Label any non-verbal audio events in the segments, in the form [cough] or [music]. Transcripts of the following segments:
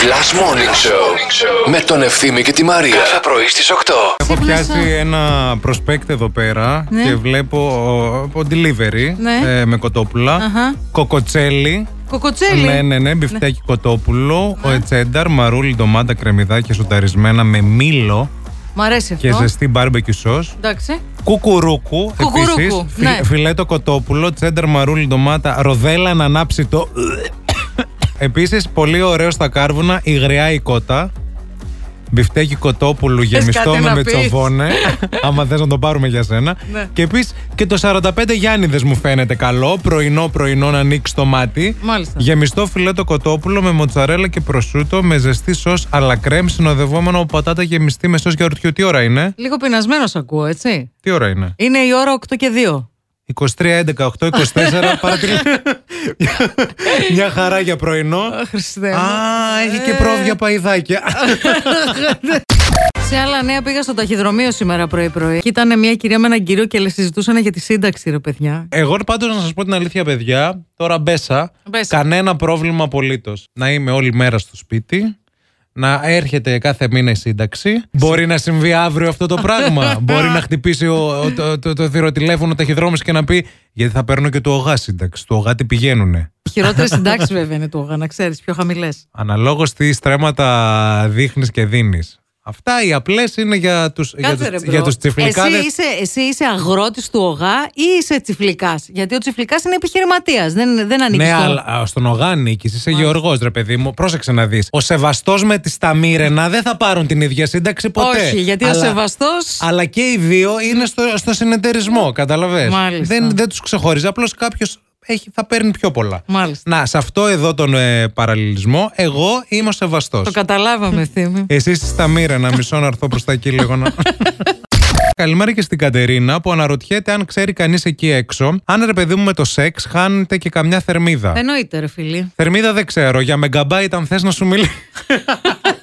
Last Morning Show με τον Ευθύμη και τη Μαρία. Κάθε πρωί στις 8. Έχω Ξύπνησα. πιάσει ένα προσπέκτ εδώ πέρα Ναι. και βλέπω ο, ο delivery Ναι. ε, με κοτόπουλα. Αχα. Κοκοτσέλι. Κοκοτσέλι. Ναι, ναι, ναι. Μπιφτέκι κοτόπουλο. τσένταρ, μαρούλι, ντομάτα, κρεμμυδάκια σοταρισμένα με μήλο Μ' αρέσει αυτό. και ζεστή μπάρμπεκιου σος. Εντάξει. Κουκουρούκου, Κουκουρούκου, επίσης, ναι. φιλέτο κοτόπουλο, τσένταρ μαρούλι, ντομάτα, ροδέλα να ανάψει το... Επίσης, πολύ ωραίο στα κάρβουνα, η γριά η κότα. Μπιφτέκι κοτόπουλου γεμιστό κάτι με να πεις; μετσοβόνε. [laughs] άμα θες να το πάρουμε για σένα. Ναι. Και επίσης και το 45 Γιάννηδες μου φαίνεται καλό. Πρωινό, πρωινό να ανοίξει το μάτι. Μάλιστα. Γεμιστό φιλέτο κοτόπουλο με μοτσαρέλα και προσούτο με ζεστή σος αλλά κρέμ συνοδευόμενο από πατάτα γεμιστή με σος γιαουρτιού. Τι ώρα είναι; Λίγο πεινασμένος ακούω, έτσι. Τι ώρα είναι; Είναι η ώρα 8 και 2. 23, 11, 8, 24. παρατηρή- [laughs] Μια χαρά για πρωινό. Χριστέ. Α, μου. έχει και Ε, πρόβια παϊδάκια. [laughs] Σε άλλα νέα πήγα στο ταχυδρομείο σήμερα πρωί-πρωί. Και ήταν μια κυρία με έναν κύριο και λες συζητούσαν για τη σύνταξη, ρε παιδιά. Εγώ πάντως να σας πω την αλήθεια, παιδιά, τώρα μπέσα. Μπέσα. Κανένα πρόβλημα απολύτως. Να είμαι όλη μέρα στο σπίτι. Να έρχεται κάθε μήνα η σύνταξη. Μπορεί να συμβεί αύριο αυτό το πράγμα. [laughs] Μπορεί να χτυπήσει ο, ο- το, το, το θηροτηλέφωνο ταχυδρόμης και να πει Γιατί θα παίρνω και του ΟΓΑ σύνταξη. Του ΟΓΑ τι πηγαίνουνε. Οι χειρότερες [laughs] συντάξεις βέβαια είναι του ΟΓΑ, να ξέρεις, πιο χαμηλές. Αναλόγως τι στρέμματα δείχνεις και δίνεις. Αυτά οι απλές είναι για τους, για Κάτσε τους, ρε bro. για τους τσιφλικάδες. Εσύ είσαι, εσύ είσαι αγρότης του ΟΓΑ ή είσαι τσιφλικάς; Γιατί ο τσιφλικάς είναι επιχειρηματίας. Δεν, δεν ανήκει Ναι, στο... αλλά α, στον ΟΓΑ ανήκεις, είσαι γεωργός ρε παιδί μου. Πρόσεξε να δεις. Ο σεβαστός με τη σταμύρενα δεν θα πάρουν την ίδια σύνταξη ποτέ. Όχι, γιατί ο Αλλά- σεβαστός- Αλλά και οι δύο είναι στο, στο συνεταιρισμό, καταλαβες; Μάλιστα. Δεν, δεν τους ξεχωρίζει. Απλώς κάποιος έχει, θα παίρνει πιο πολλά. Μάλιστα. Να, σε αυτό εδώ τον ε, παραλληλισμό, εγώ είμαι ο σεβαστός. Το καταλάβαμε, Θήμη. Εσύ στη Σταμίρενα, μισό να έρθω προς τα εκεί λίγο να. [laughs] Καλημέρα και στην Κατερίνα που αναρωτιέται αν ξέρει κανείς εκεί έξω αν ρε παιδί μου με το σεξ χάνεται και καμιά θερμίδα. Εννοείται, ρε φίλοι. Θερμίδα δεν ξέρω. Για μεγαμπάιτ αν θες να σου μιλήσει. [laughs]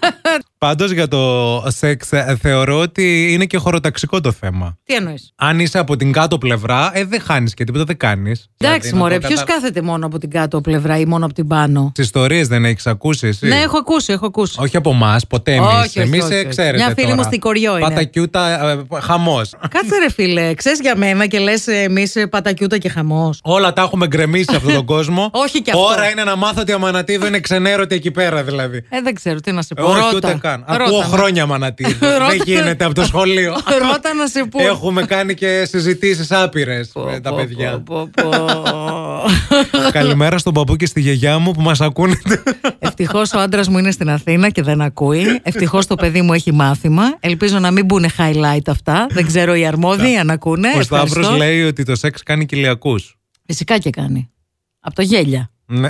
Πάντως για το σεξ ε, θεωρώ ότι είναι και χωροταξικό το θέμα. Τι εννοείς; Αν είσαι από την κάτω πλευρά, ε, δεν χάνεις και τίποτα δεν κάνεις. Εντάξει, Δηλαδή, να μωρέ, το ποιος κατα- κάθεται μόνο από την κάτω πλευρά ή μόνο από την πάνω; Τις ιστορίες δεν έχεις ακούσει εσύ; Ναι, έχω ακούσει, έχω ακούσει. Όχι από εμάς, ποτέ εμείς. Όχι, όχι, Εμείς όχι, όχι. ξέρετε. Μια φίλη μου τώρα. στην Κοριό είναι. Πατακιούτα, χαμός. Κάτσε ρε φίλε, ξέρεις για μένα και λες εμείς πατακιούτα και χαμός. Όλα τα έχουμε γκρεμίσει σε αυτόν τον [laughs] κόσμο. Όχι κι αυτό. Ώρα είναι να μάθω ότι η Αμανατίδου είναι ξενέρωτη εκεί πέρα δηλαδή. Ε, δεν ξέρω τι να σε πω. Όχι Ρώτα. ούτε καν. Ρώτα Ακούω με. χρόνια Αμανατίδου. [laughs] δεν Ρώτα. γίνεται από το σχολείο. [laughs] Ρώτα να σε πω. Έχουμε κάνει και συζητήσεις άπειρες με τα Πω, παιδιά. πω, πω, πω. [laughs] Καλημέρα στον παππού και στη γιαγιά μου που μας ακούνε. Ευτυχώς ο άντρας μου είναι στην Αθήνα και δεν ακούει. Ευτυχώς το παιδί μου έχει μάθημα. Ελπίζω να μην μπουν highlight αυτά. Δεν ξέρω οι αρμόδιοι αν ακούνε. Ο Σταύρος Ευχαριστώ. λέει ότι το σεξ κάνει κοιλιακού. Φυσικά και κάνει. Από το γέλια. Ναι.